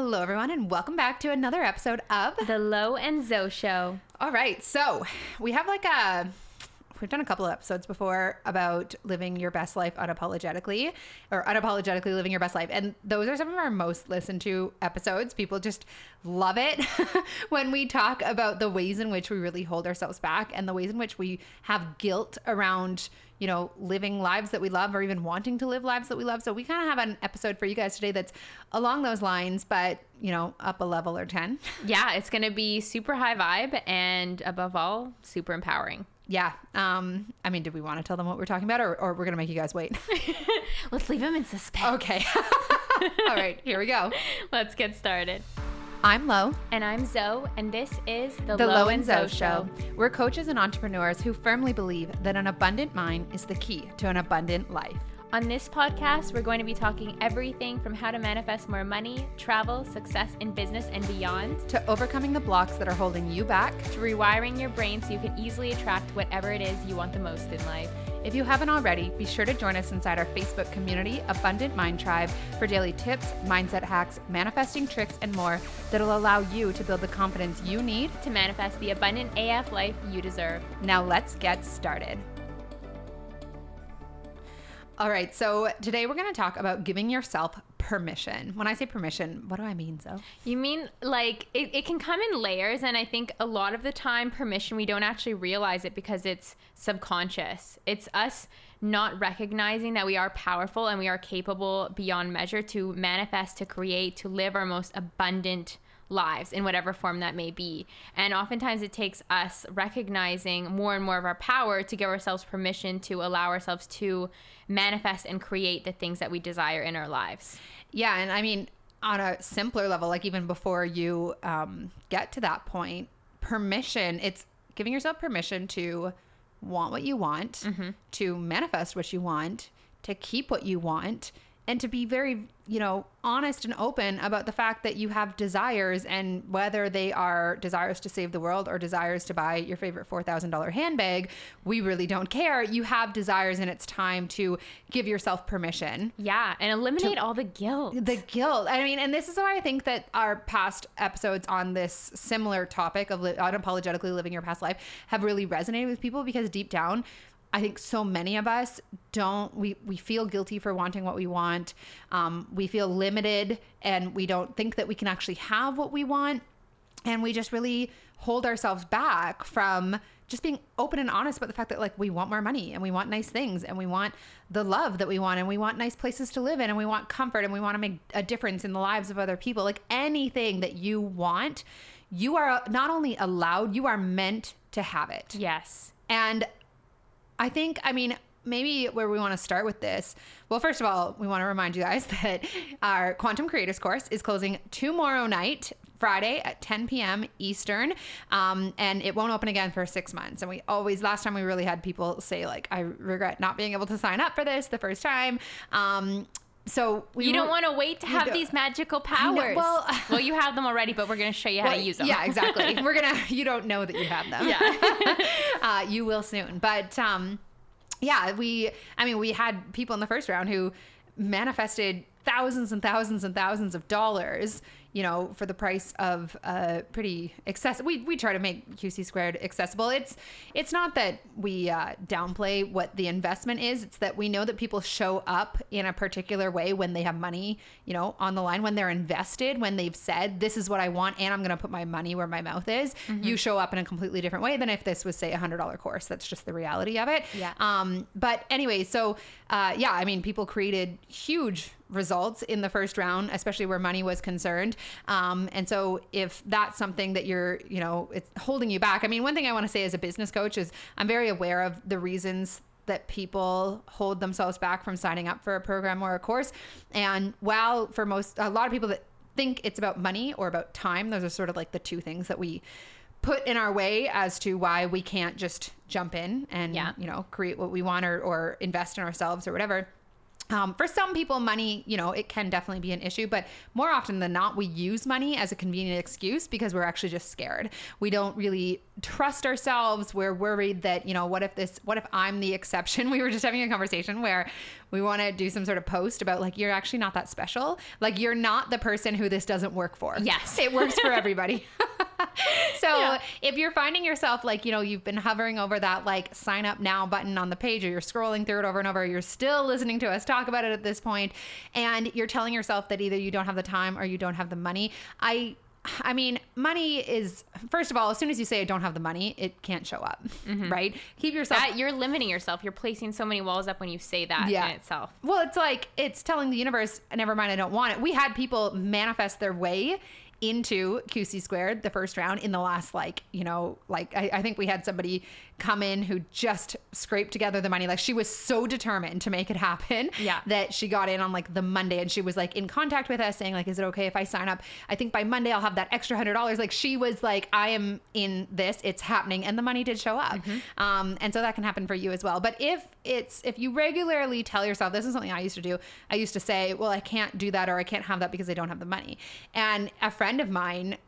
Hello, everyone, and welcome back to another episode of The Lo and Zo Show. All right, so we have like a we've done a couple of episodes before about living your best life unapologetically or unapologetically living your best life. And those are some of our most listened to episodes. People just love it when we talk about the ways in which we really hold ourselves back and the ways in which we have guilt around you know, living lives that we love or even wanting to live lives that we love. So we kind of have an episode for you guys today that's along those lines, but, you know, up a level or 10. Yeah, it's going to be super high vibe and above all, super empowering. Yeah. Um, I mean, did we want to tell them what we're talking about or, or we're going to make you guys wait? Let's leave them in suspense. Okay. All right, here we go. Let's get started. I'm Lo. And I'm Zoe, and this is the, The Lo, Lo and Zo Show. We're coaches and entrepreneurs who firmly believe that an abundant mind is the key to an abundant life. On this podcast, we're going to be talking everything from how to manifest more money, travel, success in business, and beyond, To overcoming the blocks that are holding you back. to rewiring your brain so you can easily attract whatever it is you want the most in life. If you haven't already, be sure to join us inside our Facebook community, Abundant Mind Tribe, for daily tips, mindset hacks, manifesting tricks, and more that'll allow you to build the confidence you need. To manifest the abundant AF life you deserve. Now, let's get started. All right, so today we're going to talk about giving yourself permission. When I say permission, what do I mean, Zoe? You mean like it, it can come in layers, and I think a lot of the time, permission, we don't actually realize it because it's subconscious. It's us not recognizing that we are powerful and we are capable beyond measure to manifest, to create, to live our most abundant lives in whatever form that may be. And oftentimes it takes us recognizing more and more of our power to give ourselves permission to allow ourselves to manifest and create the things that we desire in our lives. Yeah, and I mean, on a simpler level, like even before you um, get to that point, permission, it's giving yourself permission to want what you want, to manifest what you want, to keep what you want, and to be very, you know, honest and open about the fact that you have desires and whether they are desires to save the world or desires to buy your favorite $4,000 handbag, we really don't care. You have desires and it's time to give yourself permission Yeah, and eliminate all the guilt. the guilt. I mean, and this is why I think that our past episodes on this similar topic of li- unapologetically living your past life have really resonated with people because deep down, I think so many of us don't. We we feel guilty for wanting what we want. Um, we feel limited, and we don't think that we can actually have what we want, and we just really hold ourselves back from just being open and honest about the fact that like we want more money and we want nice things and we want the love that we want and we want nice places to live in and we want comfort and we want to make a difference in the lives of other people like anything that you want you are not only allowed you are meant to have it Yes. and I think, I mean, maybe where we want to start with this. Well, first of all, we want to remind you guys that our Quantum Creators course is closing tomorrow night. Friday at 10 p.m. Eastern, um, and it won't open again for six months. And we always, last time we really had people say like, "I regret not being able to sign up for this the first time." Um, so we You don't want to wait to have don't- these magical powers. well- well, you have them already, but we're going to show you how Well, to use them. Yeah, exactly. We're gonna. You don't know that you have them. Yeah. uh, you will soon. But um, yeah, we. I mean, we had people in the first round who manifested thousands and thousands and thousands of dollars. You know, for the price of uh, pretty accessible. We we try to make QC squared accessible. It's it's not that we uh, downplay what the investment is. It's that we know that people show up in a particular way when they have money, you know, on the line when they're invested, when they've said this is what I want and I'm going to put my money where my mouth is. You show up in a completely different way than if this was say a hundred dollar course. That's just the reality of it. Yeah. Um, but anyway, so uh, yeah, I mean, people created huge results in the first round, especially where money was concerned. Um, and so if that's something that you're, you know, it's holding you back. I mean, one thing I want to say as a business coach is I'm very aware of the reasons that people hold themselves back from signing up for a program or a course. And while for most, a lot of people that think it's about money or about time, those are sort of like the two things that we put in our way as to why we can't just jump in and Yeah. you know create what we want or, or invest in ourselves or whatever Um, for some people, money, you know, it can definitely be an issue, but more often than not, we use money as a convenient excuse because we're actually just scared. We don't really trust ourselves. We're worried that, you know, what if this, what if I'm the exception? We were just having a conversation where we want to do some sort of post about like, you're actually not that special. Like, you're not the person who this doesn't work for. Yes. It works for everybody. so Yeah. if you're finding yourself like, you know, you've been hovering over that like sign up now button on the page or you're scrolling through it over and over, you're still listening to us talk about it at this point and you're telling yourself that either you don't have the time or you don't have the money. I I mean, money is first of all, as soon as you say I don't have the money, it can't show up, mm-hmm. right? Keep yourself That you're limiting yourself. You're placing so many walls up when you say that Yeah. in itself. Well, it's like it's telling the universe, never mind, I don't want it. We had people manifest their way into QC squared the first round in the last like you know like I, I think we had somebody come in who just scraped together the money. Like she was so determined to make it happen Yeah. that she got in on like the Monday and she was like in contact with us saying like is it okay if I sign up? I think by Monday I'll have that extra hundred dollars. Like she was like I am in this. It's happening. And the money did show up. Um, and so that can happen for you as well. But if it's if you regularly tell yourself this is something I used to do. I used to say well I can't do that or I can't have that because I don't have the money. And a friend of mine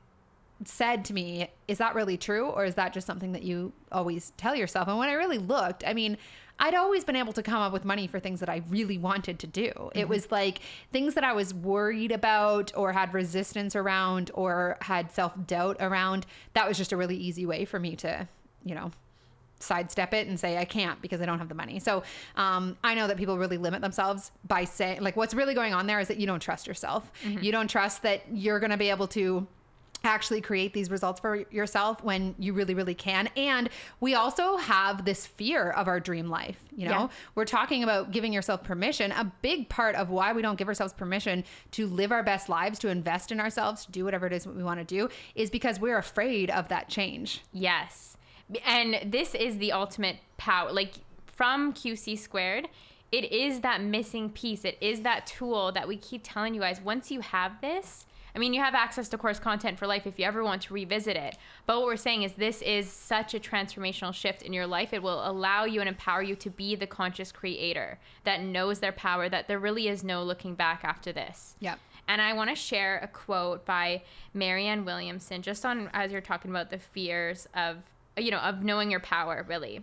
said to me, Is that really true? Or is that just something that you always tell yourself? And when I really looked, I mean, I'd always been able to come up with money for things that I really wanted to do. It was like things that I was worried about or had resistance around or had self doubt around. That was just a really easy way for me to, you know, sidestep it and say I can't because I don't have the money. So um, I know that people really limit themselves by saying like what's really going on there is that you don't trust yourself. You don't trust that you're going to be able to actually create these results for yourself when you really really can and we also have this fear of our dream life you know Yeah. we're talking about giving yourself permission a big part of why we don't give ourselves permission to live our best lives to invest in ourselves to do whatever it is that we want to do is because we're afraid of that change Yes. And this is the ultimate power. Like from QC squared, it is that missing piece. It is that tool that we keep telling you guys. Once you have this, I mean, you have access to course content for life if you ever want to revisit it. But what we're saying is this is such a transformational shift in your life. It will allow you and empower you to be the conscious creator that knows their power, that there really is no looking back after this. Yep. And I want to share a quote by Marianne Williamson, just on as you're talking about the fears of, you know, of knowing your power, really.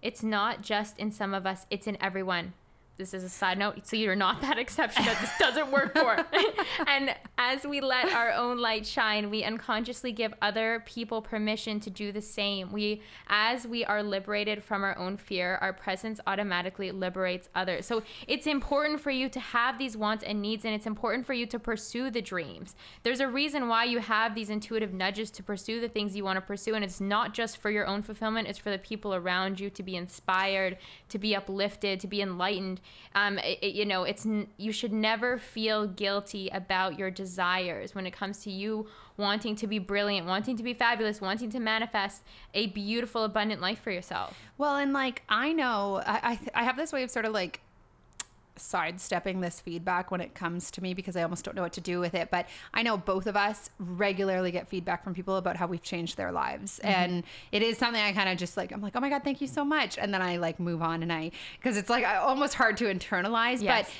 It's not just in some of us, it's in everyone. This is a side note, so you're not that exception that this doesn't work for. and as we let our own light shine, we unconsciously give other people permission to do the same. We, as we are liberated from our own fear, our presence automatically liberates others. So it's important for you to have these wants and needs, and it's important for you to pursue the dreams. There's a reason why you have these intuitive nudges to pursue the things you want to pursue, and it's not just for your own fulfillment, it's for the people around you to be inspired, to be uplifted, to be enlightened. Um, it- it- you know, it's you should never feel guilty about your desires when it comes to you wanting to be brilliant, wanting to be fabulous, wanting to manifest a beautiful, abundant life for yourself. Well, and like I know, I I, I have this way of sort of like sidestepping this feedback when it comes to me because I almost don't know what to do with it. But I know both of us regularly get feedback from people about how we've changed their lives, mm-hmm. and it is something I kind of just like I'm like, oh my god, thank you so much, and then I like move on and I because it's like almost hard to internalize, Yes. but.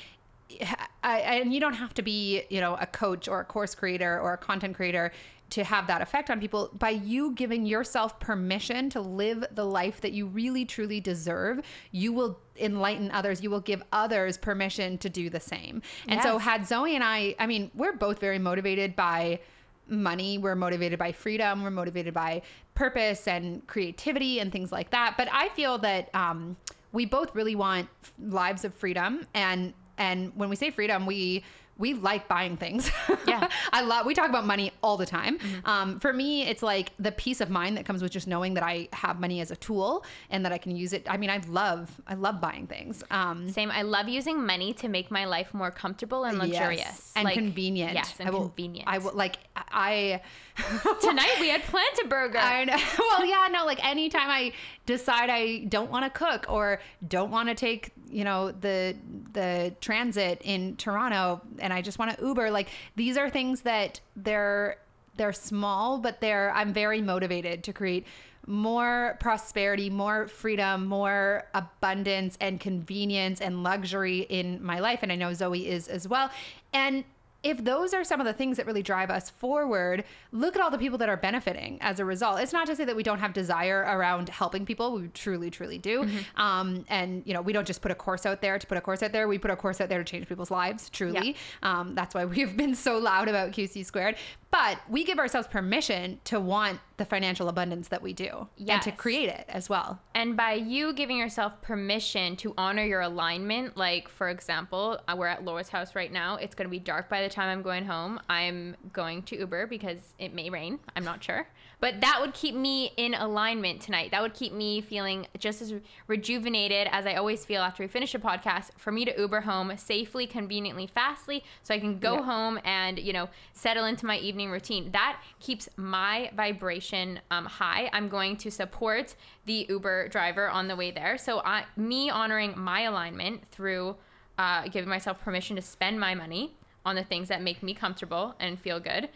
I, and you don't have to be, you know, a coach or a course creator or a content creator to have that effect on people. By you giving yourself permission to live the life that you really truly deserve, you will enlighten others. You will give others permission to do the same. And so, had Zoe and I, I mean, we're both very motivated by money. We're motivated by freedom. We're motivated by purpose and creativity and things like that. But I feel that um, we both really want lives of freedom and and when we say freedom, we we like buying things. Yeah. I love, we talk about money all the time. Um, for me, it's like the peace of mind that comes with just knowing that I have money as a tool and that I can use it. I mean, I love, I love buying things. Um, Same. I love using money to make my life more comfortable and luxurious yes, and Like, convenient. Yes, and I will, convenient. I will, like, I, Tonight we had Planta Burger. I know. Well, yeah, no, like anytime I decide I don't want to cook or don't want to take, you know, the the transit in Toronto and I just want to Uber, like these are things that they're they're small, but they're I'm very motivated to create more prosperity, more freedom, more abundance and convenience and luxury in my life and I know Zoe is as well. And if those are some of the things that really drive us forward, look at all the people that are benefiting as a result. It's not to say that we don't have desire around helping people. We truly, truly do. Mm-hmm. Um, and, you know, we don't just put a course out there to put a course out there. We put a course out there to change people's lives, truly. Um, that's why we've been so loud about QC squared. But we give ourselves permission to want the financial abundance that we do and to create it as well. And by you giving yourself permission to honor your alignment, like for example, uh, we're at Laura's house right now. It's going to be dark by the time I'm going home. I'm going to Uber because it may rain. I'm not sure. But that would keep me in alignment tonight. That would keep me feeling just as rejuvenated as I always feel after we finish a podcast for me to Uber home safely, conveniently, fastly, so I can go Yeah. home and, you know, settle into my evening routine. That keeps my vibration um, high. I'm going to support the Uber driver on the way there. So, I, me honoring my alignment through uh, giving myself permission to spend my money on the things that make me comfortable and feel good.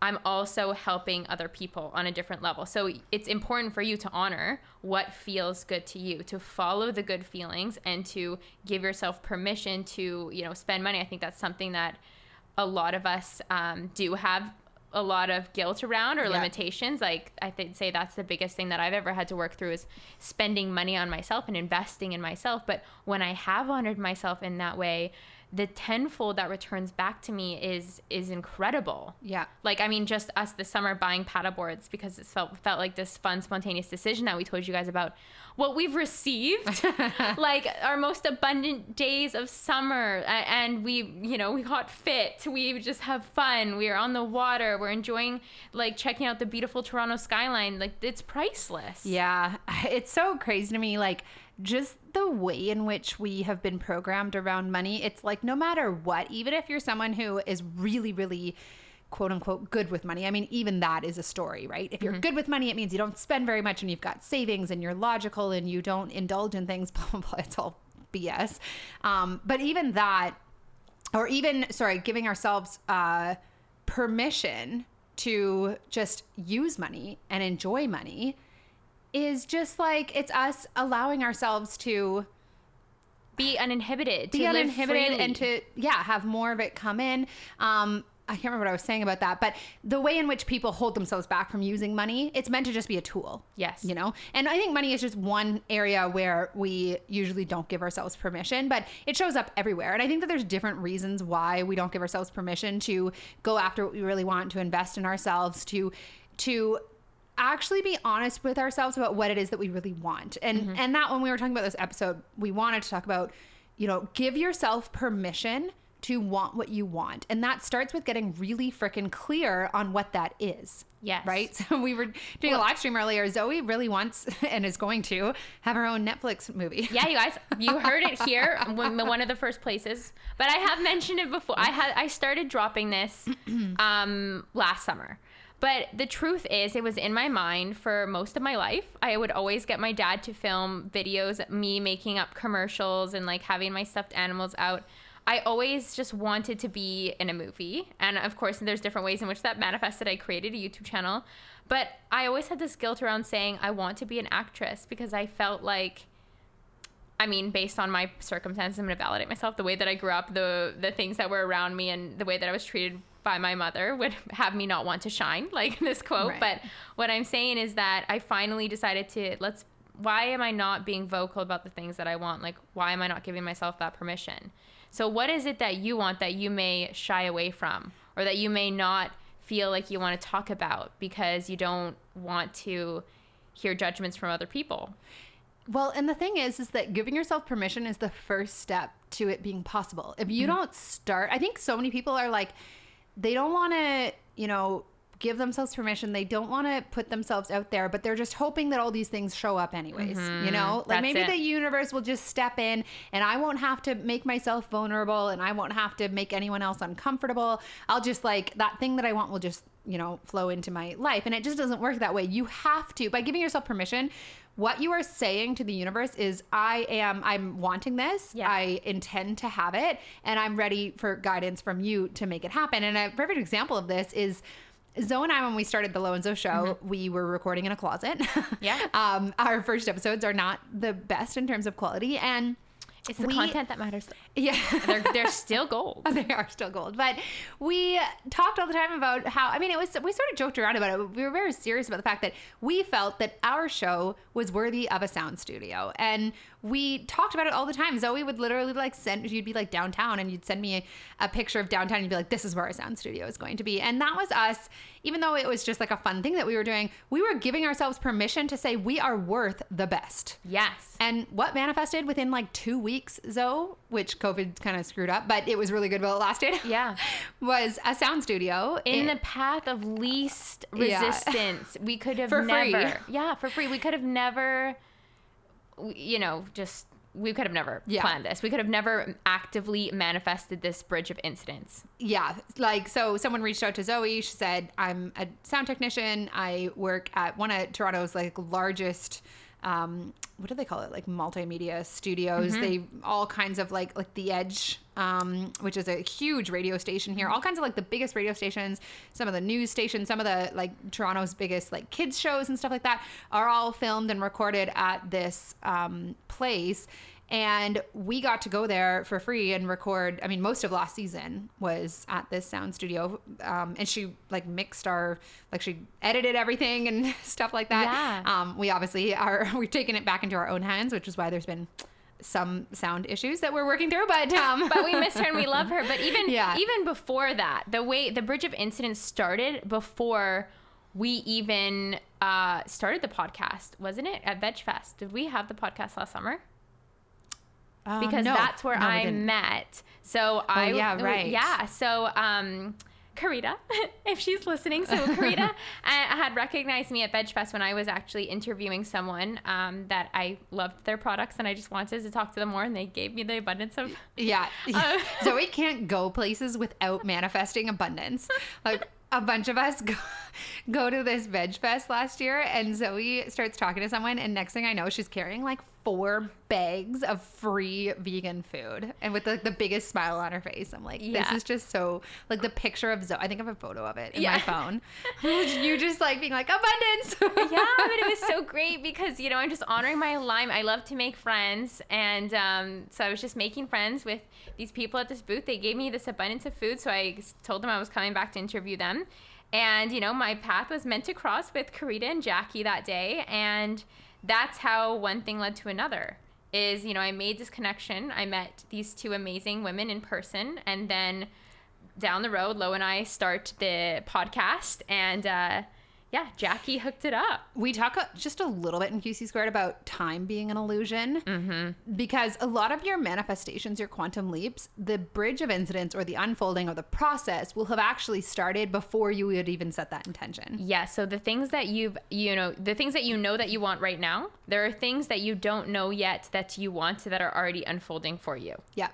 I'm also helping other people on a different level. So it's important for you to honor what feels good to you, to follow the good feelings and to give yourself permission to, you know, spend money. I think that's something that a lot of us um, do have a lot of guilt around or Yeah. limitations. Like I think say that's the biggest thing that I've ever had to work through is spending money on myself and investing in myself. But when I have honored myself in that way, the tenfold that returns back to me is is incredible. Yeah. Like I mean, just us this summer buying paddleboards because it felt felt like this fun, spontaneous decision that we told you guys about. What we've received, like our most abundant days of summer, and we, you know, we got fit. We just have fun. We are on the water. We're enjoying, like checking out the beautiful Toronto skyline. Like it's priceless. Yeah, it's so crazy to me. Like, just the way in which we have been programmed around money. It's like, no matter what, even if you're someone who is really, really quote unquote good with money. I mean, even that is a story, right? If you're good with money, it means you don't spend very much and you've got savings and you're logical and you don't indulge in things, blah, blah, blah. It's all BS. Um, but even that, or even, sorry, giving ourselves uh, permission to just use money and enjoy money is just like it's us allowing ourselves to Be uninhibited. be live uninhibited freely. and to yeah have more of it come in um i can't remember what i was saying about that but the way in which people hold themselves back from using money it's meant to just be a tool Yes. you know and i think money is just one area where we usually don't give ourselves permission but it shows up everywhere and i think that there's different reasons why we don't give ourselves permission to go after what we really want to invest in ourselves to to actually be honest with ourselves about what it is that we really want. And and that when we were talking about this episode, we wanted to talk about, you know, give yourself permission to want what you want. And that starts with getting really freaking clear on what that is. Yes. Right? So we were doing a live stream earlier. Zoe really wants and is going to have her own Netflix movie. yeah, you guys, you heard it here, one of the first places. But I have mentioned it before. I had I started dropping this um, last summer. But the truth is, it was in my mind for most of my life. I would always get my dad to film videos, me making up commercials and like having my stuffed animals out. I always just wanted to be in a movie. And of course, there's different ways in which that manifested. I created a YouTube channel. But I always had this guilt around saying I want to be an actress because I felt like I mean, based on my circumstances, I'm to validate myself. The way that I grew up, the the things that were around me, and the way that I was treated by my mother would have me not want to shine, like this quote. Right. But what I'm saying is that I finally decided to let's. Why am I not being vocal about the things that I want? Like, why am I not giving myself that permission? So, what is it that you want that you may shy away from, or that you may not feel like you want to talk about because you don't want to hear judgments from other people? Well, and the thing is, is that giving yourself permission is the first step to it being possible. If you mm-hmm. don't start, I think so many people are like, they don't want to, you know, give themselves permission. They don't want to put themselves out there, but they're just hoping that all these things show up anyways. You mm-hmm. know, like That's maybe it. the universe will just step in and I won't have to make myself vulnerable and I won't have to make anyone else uncomfortable. I'll just like that thing that I want will just, you know, flow into my life. And it just doesn't work that way. You have to, by giving yourself permission, what you are saying to the universe is I am I'm wanting this. Yeah. I intend to have it and I'm ready for guidance from you to make it happen. And a perfect example of this is Zoe and I, when we started the Lo and Zo show, we were recording in a closet. Yeah. um, our first episodes are not the best in terms of quality. And It's the we- content that matters. Yeah. They're they're still gold. they are still gold. But we talked all the time about how I mean it was we sort of joked around about it. but We were very serious about the fact that we felt that our show was worthy of a sound studio. And we talked about it all the time. Zoe would literally like send you'd be like downtown and you'd send me a, a picture of downtown and you'd be like, This is where our sound studio is going to be. And that was us, even though it was just like a fun thing that we were doing, we were giving ourselves permission to say we are worth the best. Yes. And what manifested within like two weeks, Zoe, which COVID kind of screwed up, but it was really good while it lasted. Yeah. was a sound studio in It- the path of least Yeah. resistance. We could have For free. never, yeah, for free. We could have never, you know, just we could have never Yeah. planned this. We could have never actively manifested this bridge of incidents. yeah, like so someone reached out to Zoe. She said, "I'm a sound technician. I work at one of Toronto's like largest um what do they call it? Like multimedia studios. They all kinds of like like the Edge um which is a huge radio station here. All kinds of like the biggest radio stations, some of the news stations, some of the like Toronto's biggest like kids shows and stuff like that are all filmed and recorded at this um place and we got to go there for free and record i mean most of last season was at this sound studio um, and she like mixed our like she edited everything and stuff like that Yeah. um, we obviously are we've taken it back into our own hands which is why there's been some sound issues that we're working through but um But we miss her and we love her. But even Yeah. even before that, the way the bridge of incidents started before we even uh, started the podcast, wasn't it? At Veg Fest. Did we have the podcast last summer? Um, because no. that's where No, I met. So I yeah, right. Yeah, so um Karita, if she's listening, so Karita had recognized me at Veg Fest when I was actually interviewing someone um, that I loved their products and I just wanted to talk to them more, and they gave me the abundance of Yeah. Uh, Zoe can't go places without manifesting abundance. Like a bunch of us go, go to this veg fest last year and Zoe starts talking to someone and next thing I know she's carrying like four bags of free vegan food and with like the biggest smile on her face. I'm like, Yeah. this is just so like the picture of Zoe. I think I have a photo of it in my phone. you just like being like abundance. yeah, but it was so great because you know I'm just honoring my alignment. I love to make friends, and um, so I was just making friends with these people at this booth. They gave me this abundance of food, so I told them I was coming back to interview them. And you know, my path was meant to cross with Karita and Jackie that day, and that's how one thing led to another. Is you know I made this connection. I met these two amazing women in person, and then down the road, Lo and I start the podcast, and uh, yeah, Jackie hooked it up. we talk just a little bit in QC squared about time being an illusion mm-hmm. because a lot of your manifestations, your quantum leaps, the bridge of incidents or the unfolding of the process will have actually started before you would even set that intention. Yeah, so the things that you've, you know, the things that you know that you want right now, there are things that you don't know yet that you want that are already unfolding for you. Yeah.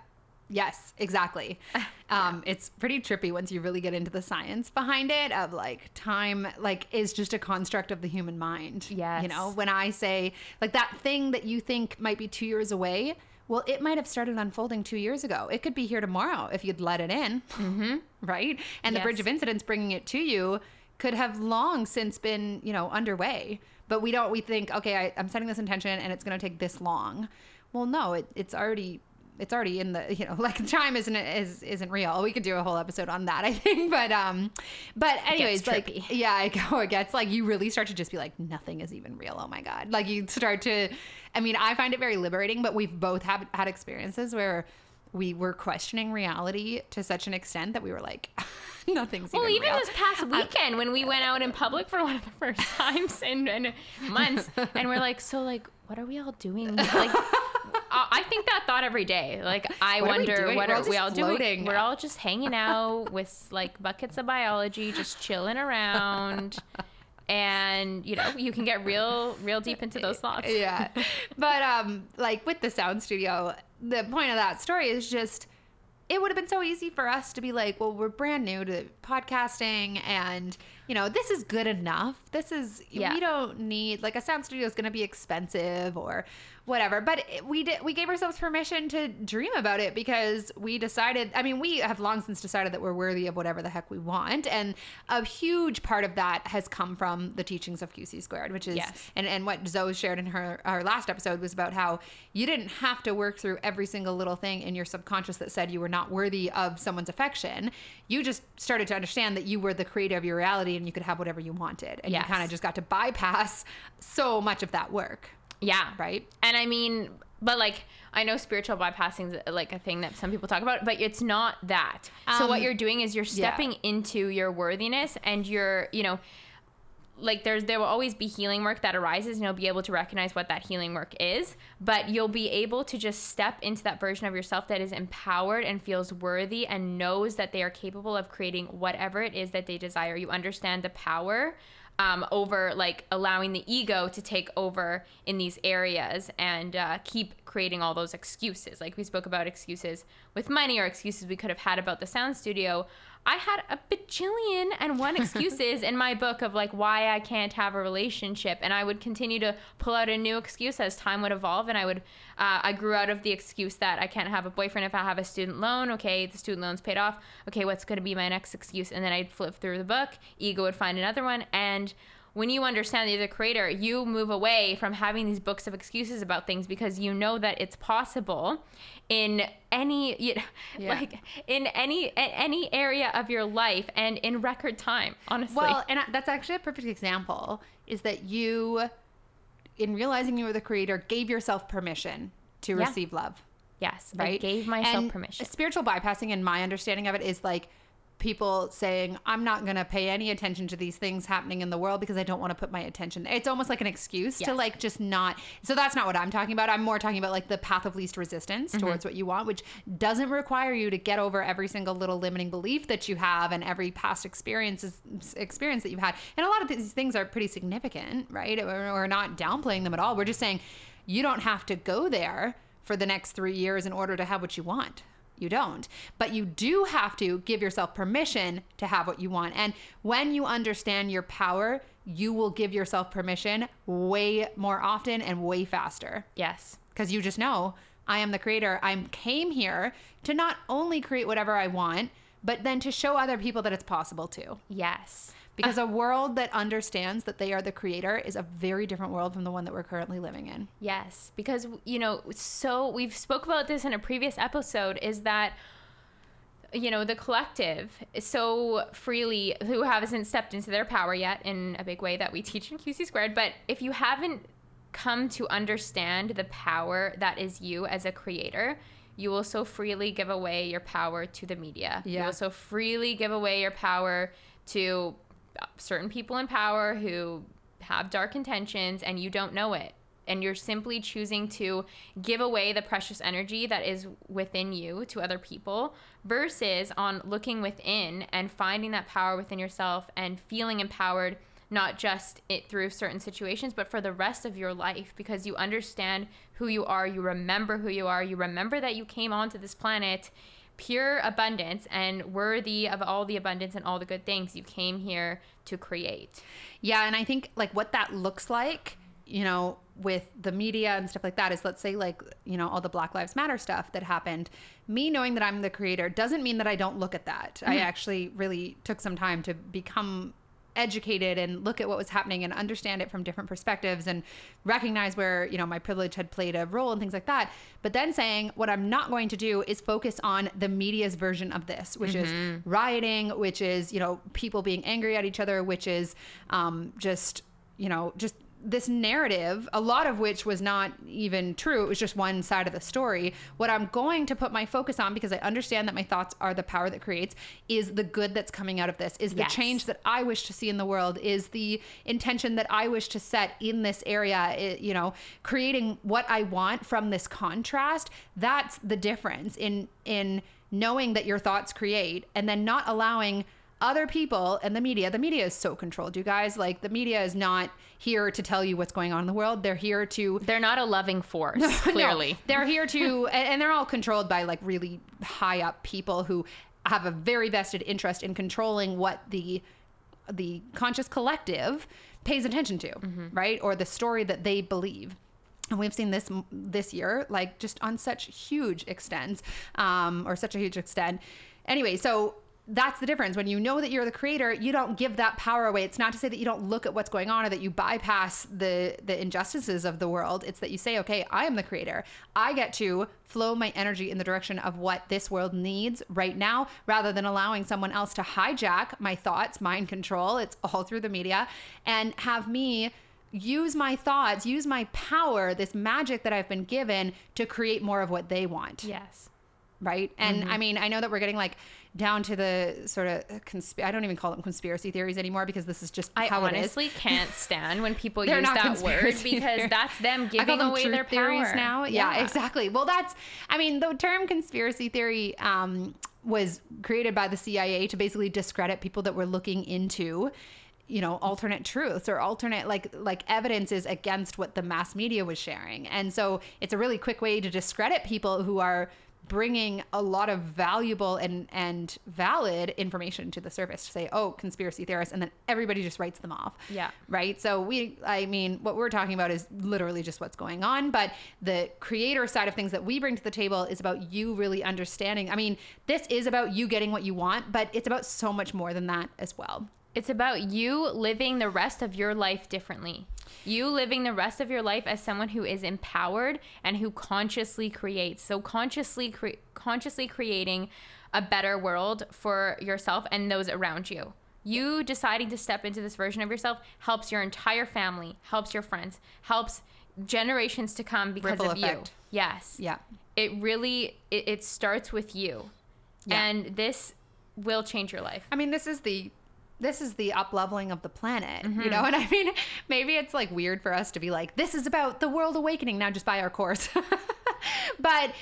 Yes, exactly. Um, It's pretty trippy once you really get into the science behind it of like time, like is just a construct of the human mind. Yes. You know, when I say like that thing that you think might be two years away, well, it might have started unfolding two years ago. It could be here tomorrow if you'd let it in. Mm-hmm. Right. And the bridge of incidents bringing it to you could have long since been, you know, underway. But we don't, we think, okay, I, I'm setting this intention and it's going to take this long. Well, no, it, it's already it's already in the you know like the time isn't is isn't real. We could do a whole episode on that i think but um but anyways like yeah i go it gets like you really start to just be like nothing is even real oh my god. Like you start to i mean i find it very liberating but we've both had had experiences where we were questioning reality to such an extent that we were like, nothing's Well, even even this past weekend when we went out in public for one of the first times in, in months, and we're like, so like, what are we all doing? Like, I I think that thought every day. Like, I What wonder doing? what We're are all we just all doing? We're all just hanging out with like buckets of biology, just chilling around. And you know, you can get real, real deep into those thoughts. yeah. But um like with the sound studio, the point of that story is just it would have been so easy for us to be like, well, we're brand new to podcasting and you know, this is good enough. This is Yeah. we don't need like a sound studio is going to be expensive or whatever. But we did we gave ourselves permission to dream about it because we decided, I mean, we have long since decided that we're worthy of whatever the heck we want and a huge part of that has come from the teachings of QC squared, which is Yes. and and what Zoe shared in her our last episode was about how you didn't have to work through every single little thing in your subconscious that said you were not worthy of someone's affection. You just started to understand that you were the creator of your reality and you could have whatever you wanted, and Yes. you kind of just got to bypass so much of that work, Yeah. right? And I mean, but like, I know spiritual bypassing is like a thing that some people talk about, but it's not that. so what Um, you're doing is you're yeah. stepping into your worthiness and you're, you know, like there's there will always be healing work that arises and you'll be able to recognize what that healing work is but you'll be able to just step into that version of yourself that is empowered and feels worthy and knows that they are capable of creating whatever it is that they desire you understand the power um, over like allowing the ego to take over in these areas and uh, keep creating all those excuses. Like we spoke about excuses with money or excuses we could have had about the sound studio. I had a bajillion and one excuses in my book of like why I can't have a relationship, and I would continue to pull out a new excuse as time would evolve. And I would, uh, I grew out of the excuse that I can't have a boyfriend if I have a student loan. Okay, the student loan's paid off. Okay, what's going to be my next excuse? And then I'd flip through the book. Ego would find another one, and when you understand that you're the creator, you move away from having these books of excuses about things because you know that it's possible in any you Yeah. like in any any area of your life and in record time. Honestly, Well, and I- that's actually a perfect example is that you, in realizing you were the creator, gave yourself permission to Yeah. receive love. yes, I right? gave myself And permission. Spiritual bypassing, in my understanding of it, is like people saying, I'm not going to pay any attention to these things happening in the world because I don't want to put my attention. It's almost like an excuse to like just not. So that's not what I'm talking about. I'm more talking about like the path of least resistance Mm-hmm. towards what you want, which doesn't require you to get over every single little limiting belief that you have and every past experiences experience that you've had. And a lot of these things are pretty significant, right? We're we're not downplaying them at all. We're just saying you don't have to go there for the next three years in order to have what you want. You don't. But you do have to give yourself permission to have what you want. And when you understand your power, you will give yourself permission way more often and way faster. yes, Because you just know I am the creator. I came here to not only create whatever I want, but then to show other people that it's possible too. yes, Because ah. a world that understands that they are the creator is a very different world from the one that we're currently living in. yes. Because you know, so we've spoke about this in a previous episode. Is that you know the collective so freely who hasn't stepped into their power yet in a big way that we teach in QC squared. But if you haven't come to understand the power that is you as a creator, you will so freely give away your power to the media. Yeah. You will so freely give away your power to certain people in power who have dark intentions and you don't know it. And you're simply choosing to give away the precious energy that is within you to other people versus on looking within and finding that power within yourself and feeling empowered not just it through certain situations but for the rest of your life because you understand who you are you remember who you are you remember that you came onto this planet pure abundance and worthy of all the abundance and all the good things you came here to create Yeah, and I think like what that looks like, you know, with the media and stuff like that is let's say like, you know, all the Black Lives Matter stuff that happened. Me knowing that I'm the creator doesn't mean that I don't look at that. I mm-hmm. actually really took some time to become educated and look at what was happening and understand it from different perspectives and recognize where you know my privilege had played a role and things like that. But then saying what i'm not going to do is focus on the media's version of this which is rioting which is you know people being angry at each other which is um, just you know just this narrative, a lot of which was not even true. It was just one side of the story. What I'm going to put my focus on, because I understand that my thoughts are the power that creates, is the good that's coming out of this, is the Yes. change that I wish to see in the world, is the intention that I wish to set in this area, i- you know, creating what I want from this contrast. That's the difference in in knowing that your thoughts create and then not allowing other people and the media the media is so controlled you guys like the media is not here to tell you what's going on in the world they're here to They're not a loving force, no, clearly. they're here to, and, and they're all controlled by like really high up people who have a very vested interest in controlling what the the conscious collective pays attention to, right? Or the story that they believe. And we've seen this this year, like just on such huge extents, um, or such a huge extent. Anyway, so that's the difference. When you know that you're the creator, you don't give that power away. It's not to say that you don't look at what's going on or that you bypass the the injustices of the world. It's that you say, okay, I am the creator. I get to flow my energy in the direction of what this world needs right now, rather than allowing someone else to hijack my thoughts, mind control. It's all through the media, and have me use my thoughts, use my power, this magic that I've been given to create more of what they want Yes. right? And mm-hmm. I mean, I know that we're getting like down to the sort of consp- I don't even call them conspiracy theories anymore because this is just I how honestly it is. can't stand when people use that word because that's them giving them away truth their theories power. now. Yeah, exactly. Well, that's I mean, the term conspiracy theory um, was created by the CIA to basically discredit people that were looking into you know alternate truths or alternate like like evidences against what the mass media was sharing and so it's a really quick way to discredit people who are bringing a lot of valuable and and valid information to the surface to say oh conspiracy theorists and then everybody just writes them off. Yeah. right? So we i mean what we're talking about is literally just what's going on but the creator side of things that we bring to the table is about you really understanding. I mean this is about you getting what you want but it's about so much more than that as well It's about you living the rest of your life differently. You living the rest of your life as someone who is empowered and who consciously creates. So consciously cre- consciously creating a better world for yourself and those around you. You deciding to step into this version of yourself helps your entire family, helps your friends, helps generations to come because Ripple of effect. you. Yes. yeah It really it, it starts with you. Yeah. And this will change your life. I mean, this is the this is the up leveling of the planet, Mm-hmm. you know. And I mean, maybe it's like weird for us to be like, this is about the world awakening now, just buy our course. but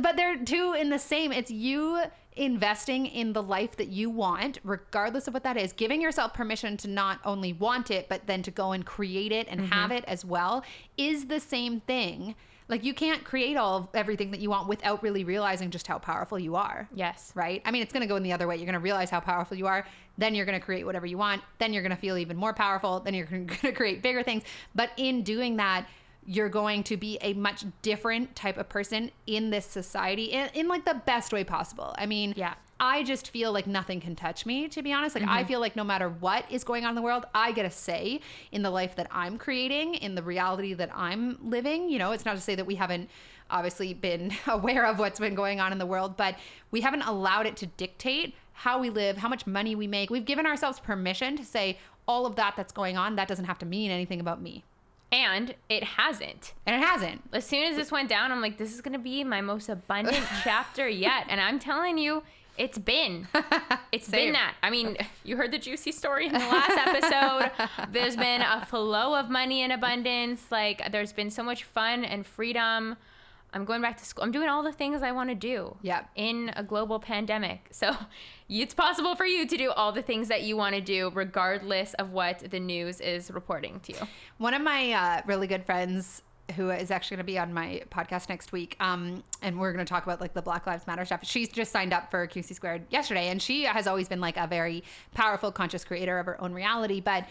but they're two in the same. It's you investing in the life that you want, regardless of what that is, giving yourself permission to not only want it, but then to go and create it and Mm-hmm. have it as well, is the same thing. Like you can't create all of everything that you want without really realizing just how powerful you are Yes. right? I mean, it's going to go in the other way. You're going to realize how powerful you are. Then you're going to create whatever you want. Then you're going to feel even more powerful. Then you're going to create bigger things. But in doing that, you're going to be a much different type of person in this society in, in like the best way possible. I mean, Yeah. I just feel like nothing can touch me, to be honest. Like, I mm-hmm. feel like no matter what is going on in the world, I get a say in the life that I'm creating, in the reality that I'm living. You know, it's not to say that we haven't obviously been aware of what's been going on in the world, but we haven't allowed it to dictate how we live, how much money we make. We've given ourselves permission to say all of that that's going on, that doesn't have to mean anything about me. And it hasn't. And it hasn't. As soon as this went down, I'm like, this is going to be my most abundant chapter yet. And I'm telling you, it's been. It's been that. I mean, you heard the juicy story in the last episode. there's been a flow of money in abundance. Like, there's been so much fun and freedom. I'm going back to school. I'm doing all the things I want to do Yep. in a global pandemic. So it's possible for you to do all the things that you want to do, regardless of what the news is reporting to you. One of my uh, really good friends who is actually going to be on my podcast next week um, and we're going to talk about like the black lives matter stuff. She's just signed up for qc squared yesterday and she has always been like a very powerful conscious creator of her own reality but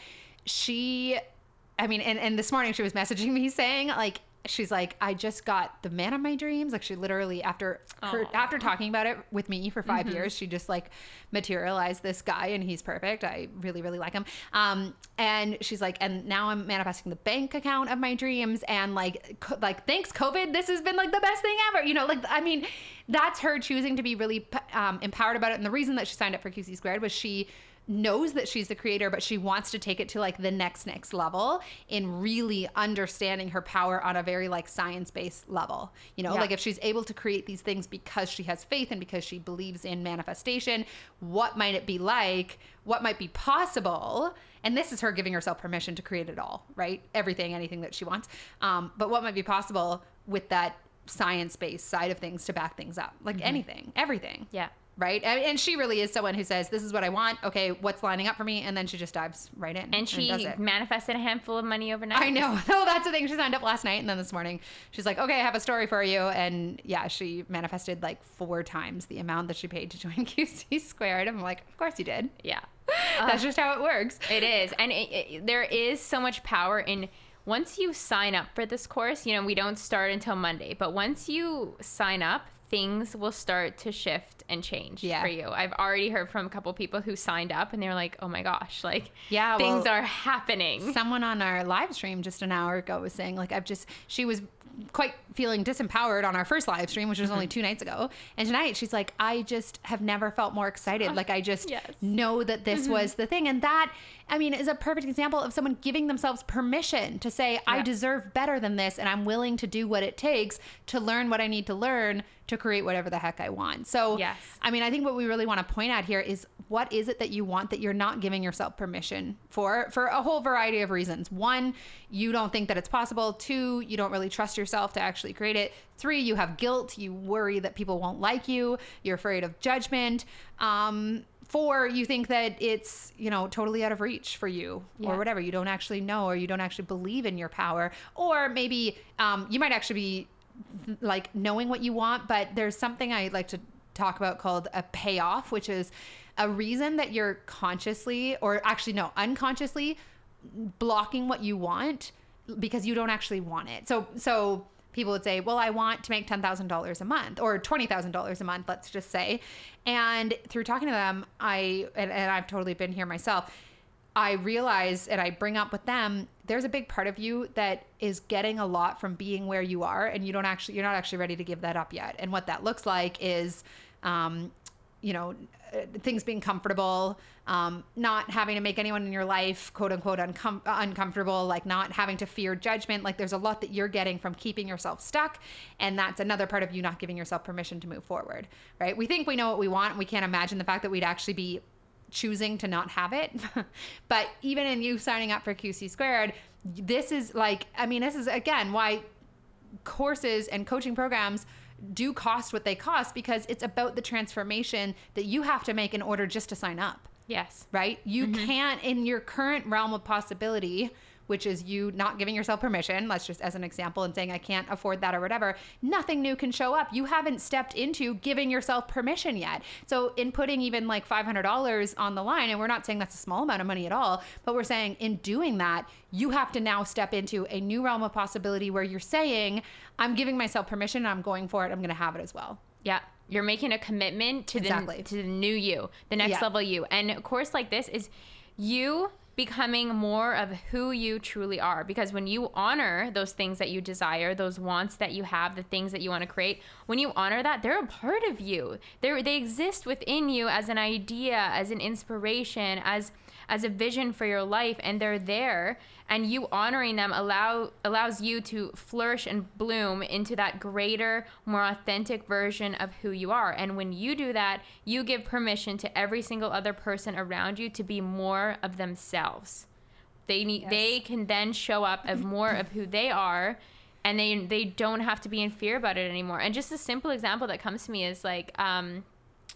she i mean and, and this morning she was messaging me saying like she's like i just got the man of my dreams. Like she literally after her after talking about it with me for 5 years she just like materialized this guy and he's perfect. I really really like him. Um and she's like and now i'm manifesting the bank account of my dreams and like co- like thanks covid this has been like the best thing ever. You know like i mean that's her choosing to be really um, empowered about it. And the reason that she signed up for qc squared was she knows that she's the creator, but she wants to take it to like the next next level in really understanding her power on a very like science based level. You know, Yeah. like if she's able to create these things because she has faith and because she believes in manifestation, what might it be like? What might be possible? And this is her giving herself permission to create it all, right? Everything, anything that she wants. Um, but what might be possible with that science based side of things to back things up? Like anything, everything Yeah. Right? And and she really is someone who says, "This is what I want. Okay, what's lining up for me?" And then she just dives right in And she does it. manifested a handful of money overnight. I know. No, that's the thing. She signed up last night, and then this morning she's like, "Okay, I have a story for you." And yeah, she manifested like four times the amount that she paid to join QC Squared. I'm like, "Of course you did. Yeah. That's just how it works." It is, and it, it, there is so much power in once you sign up for this course. You know, we don't start until Monday, but once you sign up, things will start to shift and change Yeah. for you. I've already heard from a couple people who signed up, and they're like, "Oh my gosh, like Yeah, things well, are happening." Someone on our live stream just an hour ago was saying, like, I've just, she was quite feeling disempowered on our first live stream, which was only mm-hmm. two nights ago. And tonight she's like, I just have never felt more excited. Ah, like, I just yes. know that this mm-hmm. was the thing. And that, I mean, is a perfect example of someone giving themselves permission to say, I deserve better than this. And I'm willing to do what it takes to learn what I need to learn to create whatever the heck I want. So, Yes. I mean, I think what we really want to point out here is what is it that you want that you're not giving yourself permission for for a whole variety of reasons. One, you don't think that it's possible. Two, you don't really trust yourself to actually create it. Three, you have guilt. You worry that people won't like you. You're afraid of judgment. Um, four, you think that it's, you know, totally out of reach for you or whatever. You don't actually know or you don't actually believe in your power. Or maybe um, you might actually be like knowing what you want, but there's something I like to talk about called a payoff, which is a reason that you're consciously or actually no, unconsciously blocking what you want because you don't actually want it. So so people would say, "Well, I want to make $10,000 a month or $20,000 a month, let's just say." And through talking to them, I and, and I've totally been here myself. I realize and I bring up with them, there's a big part of you that is getting a lot from being where you are, and you don't actually, you're not actually ready to give that up yet. And what that looks like is, um, you know, uh, things being comfortable, um, not having to make anyone in your life, quote unquote, uncom- uncomfortable, like not having to fear judgment. Like there's a lot that you're getting from keeping yourself stuck. And that's another part of you not giving yourself permission to move forward, right? We think we know what we want. We can't imagine the fact that we'd actually be choosing to not have it. but even in you signing up for QC squared, this is like, I mean, this is again why courses and coaching programs do cost what they cost because it's about the transformation that you have to make in order just to sign up yes. right? You mm-hmm. can't, in your current realm of possibility, which is you not giving yourself permission, let's just as an example, and saying, I can't afford that or whatever, nothing new can show up. You haven't stepped into giving yourself permission yet. So, in putting even like $500 on the line, and we're not saying that's a small amount of money at all, but we're saying in doing that, you have to now step into a new realm of possibility where you're saying, I'm giving myself permission, I'm going for it, I'm going to have it as well. Yeah. You're making a commitment to Exactly. the to the new you, the next Yeah. level you. And a course like this is you becoming more of who you truly are because when you honor those things that you desire, those wants that you have, the things that you want to create, when you honor that, they're a part of you. They they exist within you as an idea, as an inspiration, as as a vision for your life and they're there and you honoring them allow allows you to flourish and bloom into that greater more authentic version of who you are. And when you do that you give permission to every single other person around you to be more of themselves. They need they can then show up as more of who they are and they they don't have to be in fear about it anymore. And just a simple example that comes to me is like um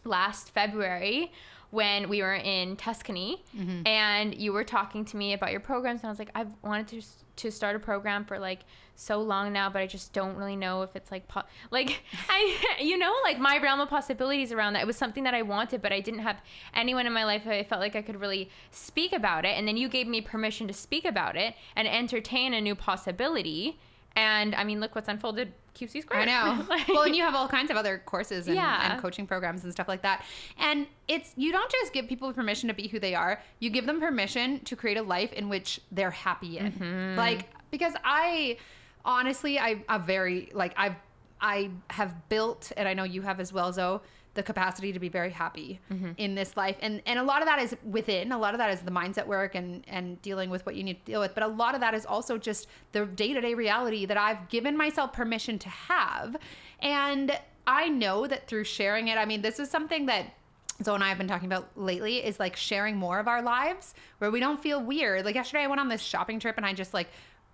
last February when we were in Tuscany mm-hmm. and you were talking to me about your programs and I was like I've wanted to to start a program for like so long now but I just don't really know if it's like po- like I you know like my realm of possibilities around that. It was something that I wanted but I didn't have anyone in my life who I felt like I could really speak about it and then you gave me permission to speak about it and entertain a new possibility and I mean look what's unfolded QC I know. Like- well, and you have all kinds of other courses and, Yeah. and coaching programs and stuff like that. And it's you don't just give people permission to be who they are. You give them permission to create a life in which they're happy in. Mm-hmm. Like because I honestly I I'm very like I've I have built and I know you have as well, Zoe, the capacity to be very happy Mm-hmm. in this life and and a lot of that is within a lot of that is the mindset work and and dealing with what you need to deal with but a lot of that is also just the day-to-day reality that I've given myself permission to have and I know that through sharing it I mean this is something that Zoe and I have been talking about lately is like sharing more of our lives where we don't feel weird. Like yesterday, I went on this shopping trip and I just like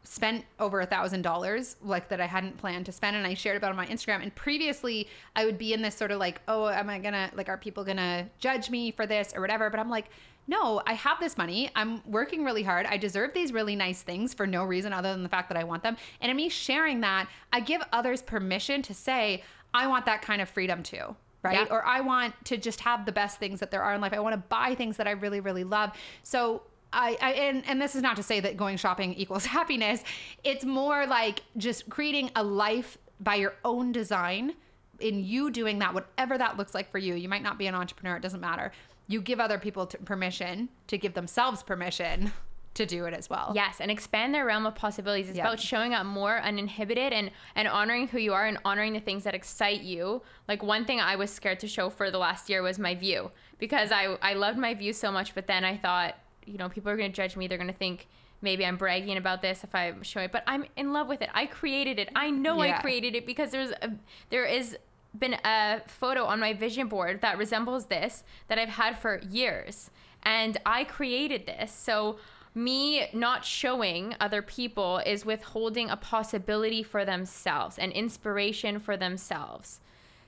spent over a thousand dollars like that I hadn't planned to spend and I shared about it on my Instagram and previously I would be in this sort of like oh am I gonna like are people gonna judge me for this or whatever but I'm like no I have this money I'm working really hard I deserve these really nice things for no reason other than the fact that I want them and in me sharing that I give others permission to say I want that kind of freedom too right? Yeah. Or I want to just have the best things that there are in life. I want to buy things that I really, really love. So I, I and, and this is not to say that going shopping equals happiness. It's more like just creating a life by your own design in you doing that, whatever that looks like for you. You might not be an entrepreneur, it doesn't matter. You give other people t- permission to give themselves permission to do it as well. Yes, and expand their realm of possibilities. It's Yeah. about showing up more uninhibited and and honoring who you are and honoring the things that excite you. Like one thing I was scared to show for the last year was my view because I I loved my view so much, but then I thought, you know, people are going to judge me. They're going to think maybe I'm bragging about this if I show it, but I'm in love with it. I created it. I know I created it because there's a there is been a photo on my vision board that resembles this that I've had for years. And I created this. So me not showing other people is withholding a possibility for themselves and inspiration for themselves.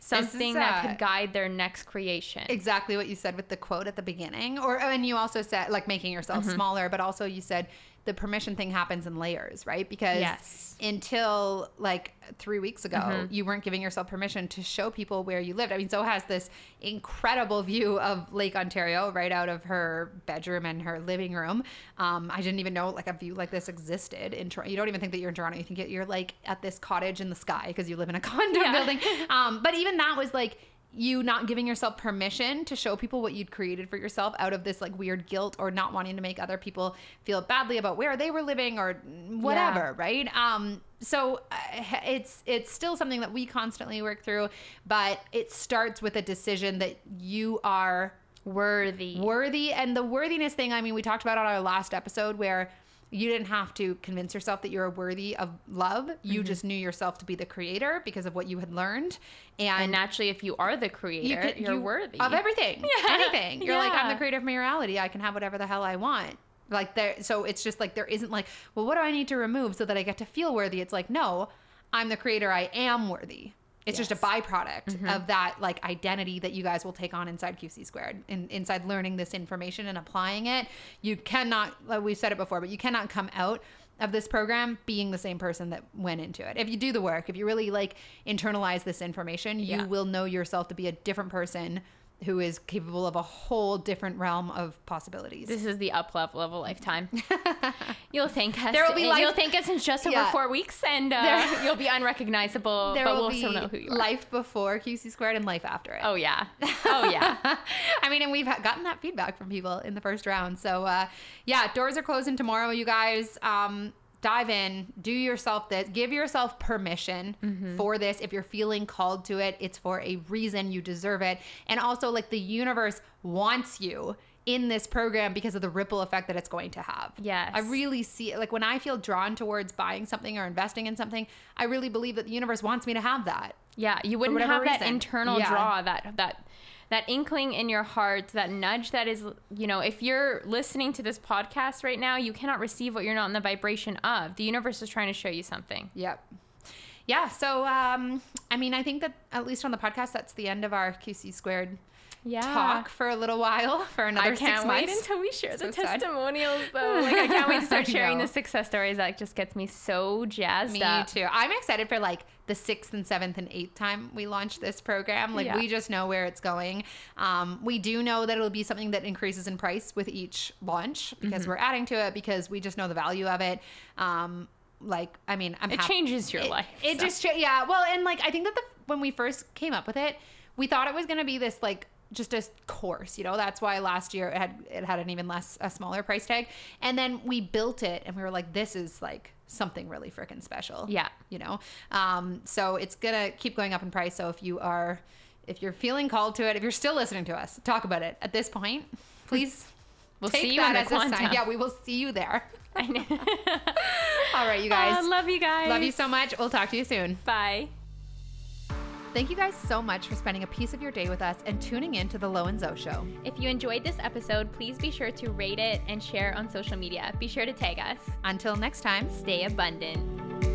Something that could guide their next creation. exactly what you said with the quote at the beginning or and you also said like making yourself Mm-hmm. smaller but also you said the permission thing happens in layers right because Yes. until like three weeks ago Mm-hmm. you weren't giving yourself permission to show people where you lived i mean zoe has this incredible view of lake ontario right out of her bedroom and her living room um, i didn't even know like a view like this existed in toronto you don't even think that you're in toronto you think you're like at this cottage in the sky because you live in a condo Yeah. building um, but even that was like you not giving yourself permission to show people what you'd created for yourself out of this like weird guilt or not wanting to make other people feel badly about where they were living or whatever right? Um so uh, it's it's still something that we constantly work through but it starts with a decision that you are Worthy. worthy. And the worthiness thing i mean we talked about on our last episode where you didn't have to convince yourself that you're worthy of love you Mm-hmm. just knew yourself to be the creator because of what you had learned and naturally, if you are the creator, you are worthy. of everything, Yeah. anything. You're like, I'm the creator of my reality. I can have whatever the hell I want. Like there, so it's just like there isn't like, well, what do I need to remove so that I get to feel worthy? It's like, no, I'm the creator. I am worthy. It's just a byproduct Mm-hmm. of that like identity that you guys will take on inside QC squared and inside learning this information and applying it. You cannot, like we've said it before, but you cannot come out of this program being the same person that went into it. If you do the work, if you really like internalize this information, you Yeah. will know yourself to be a different person who is capable of a whole different realm of possibilities. This is the up level of a lifetime. you'll thank us. There will be life- You'll thank us in just over Yeah. four weeks, and uh, There- you'll be unrecognizable. there but will we'll be still know who you are. life before QC squared and life after it. Oh yeah. Oh yeah. I mean, and we've gotten that feedback from people in the first round. So, uh, yeah, doors are closing tomorrow, you guys. Um, dive in, do yourself this, give yourself permission Mm-hmm. for this. If you're feeling called to it, it's for a reason. You deserve it. And also, like, the universe wants you in this program because of the ripple effect that it's going to have. Yes. I really see it. Like, when I feel drawn towards buying something or investing in something, I really believe that the universe wants me to have that. Yeah, you wouldn't have that internal Yeah. draw, that that that inkling in your heart, that nudge that is, you know, if you're listening to this podcast right now, you cannot receive what you're not in the vibration of. The universe is trying to show you something. Yep. Yeah. So, um, I mean, I think that at least on the podcast, that's the end of our QC squared Yeah. talk for a little while for another I can't six wait months. until we share the sad. testimonials, though. Like, I can't wait to start sharing the success stories. That just gets me so jazzed Me up. too. I'm excited for like the sixth and seventh and eighth time we launch this program. Like Yeah. we just know where it's going. Um, we do know that it'll be something that increases in price with each launch Mm-hmm. because we're adding to it because we just know the value of it. Um, like I mean, I'm It hap- changes your it, life. It so. just yeah. Well, and like I think that the when we first came up with it, we thought it was going to be this like just a course, you know. That's why last year it had it had an even less a smaller price tag, and then we built it, and we were like, this is like something really freaking special. Yeah. you know. Um, so it's gonna keep going up in price. So if you are if you're feeling called to it, if you're still listening to us, talk about it. At this point, please We'll take see you that in the as a sign. quantum. Yeah, we will see you there. I know. All right, you guys. Uh, love you guys. Love you so much. We'll talk to you soon. Bye. Thank you guys so much for spending a piece of your day with us and tuning in to the Lo and Zo Show. If you enjoyed this episode, please be sure to rate it and share on social media. Be sure to tag us. Until next time. Stay abundant.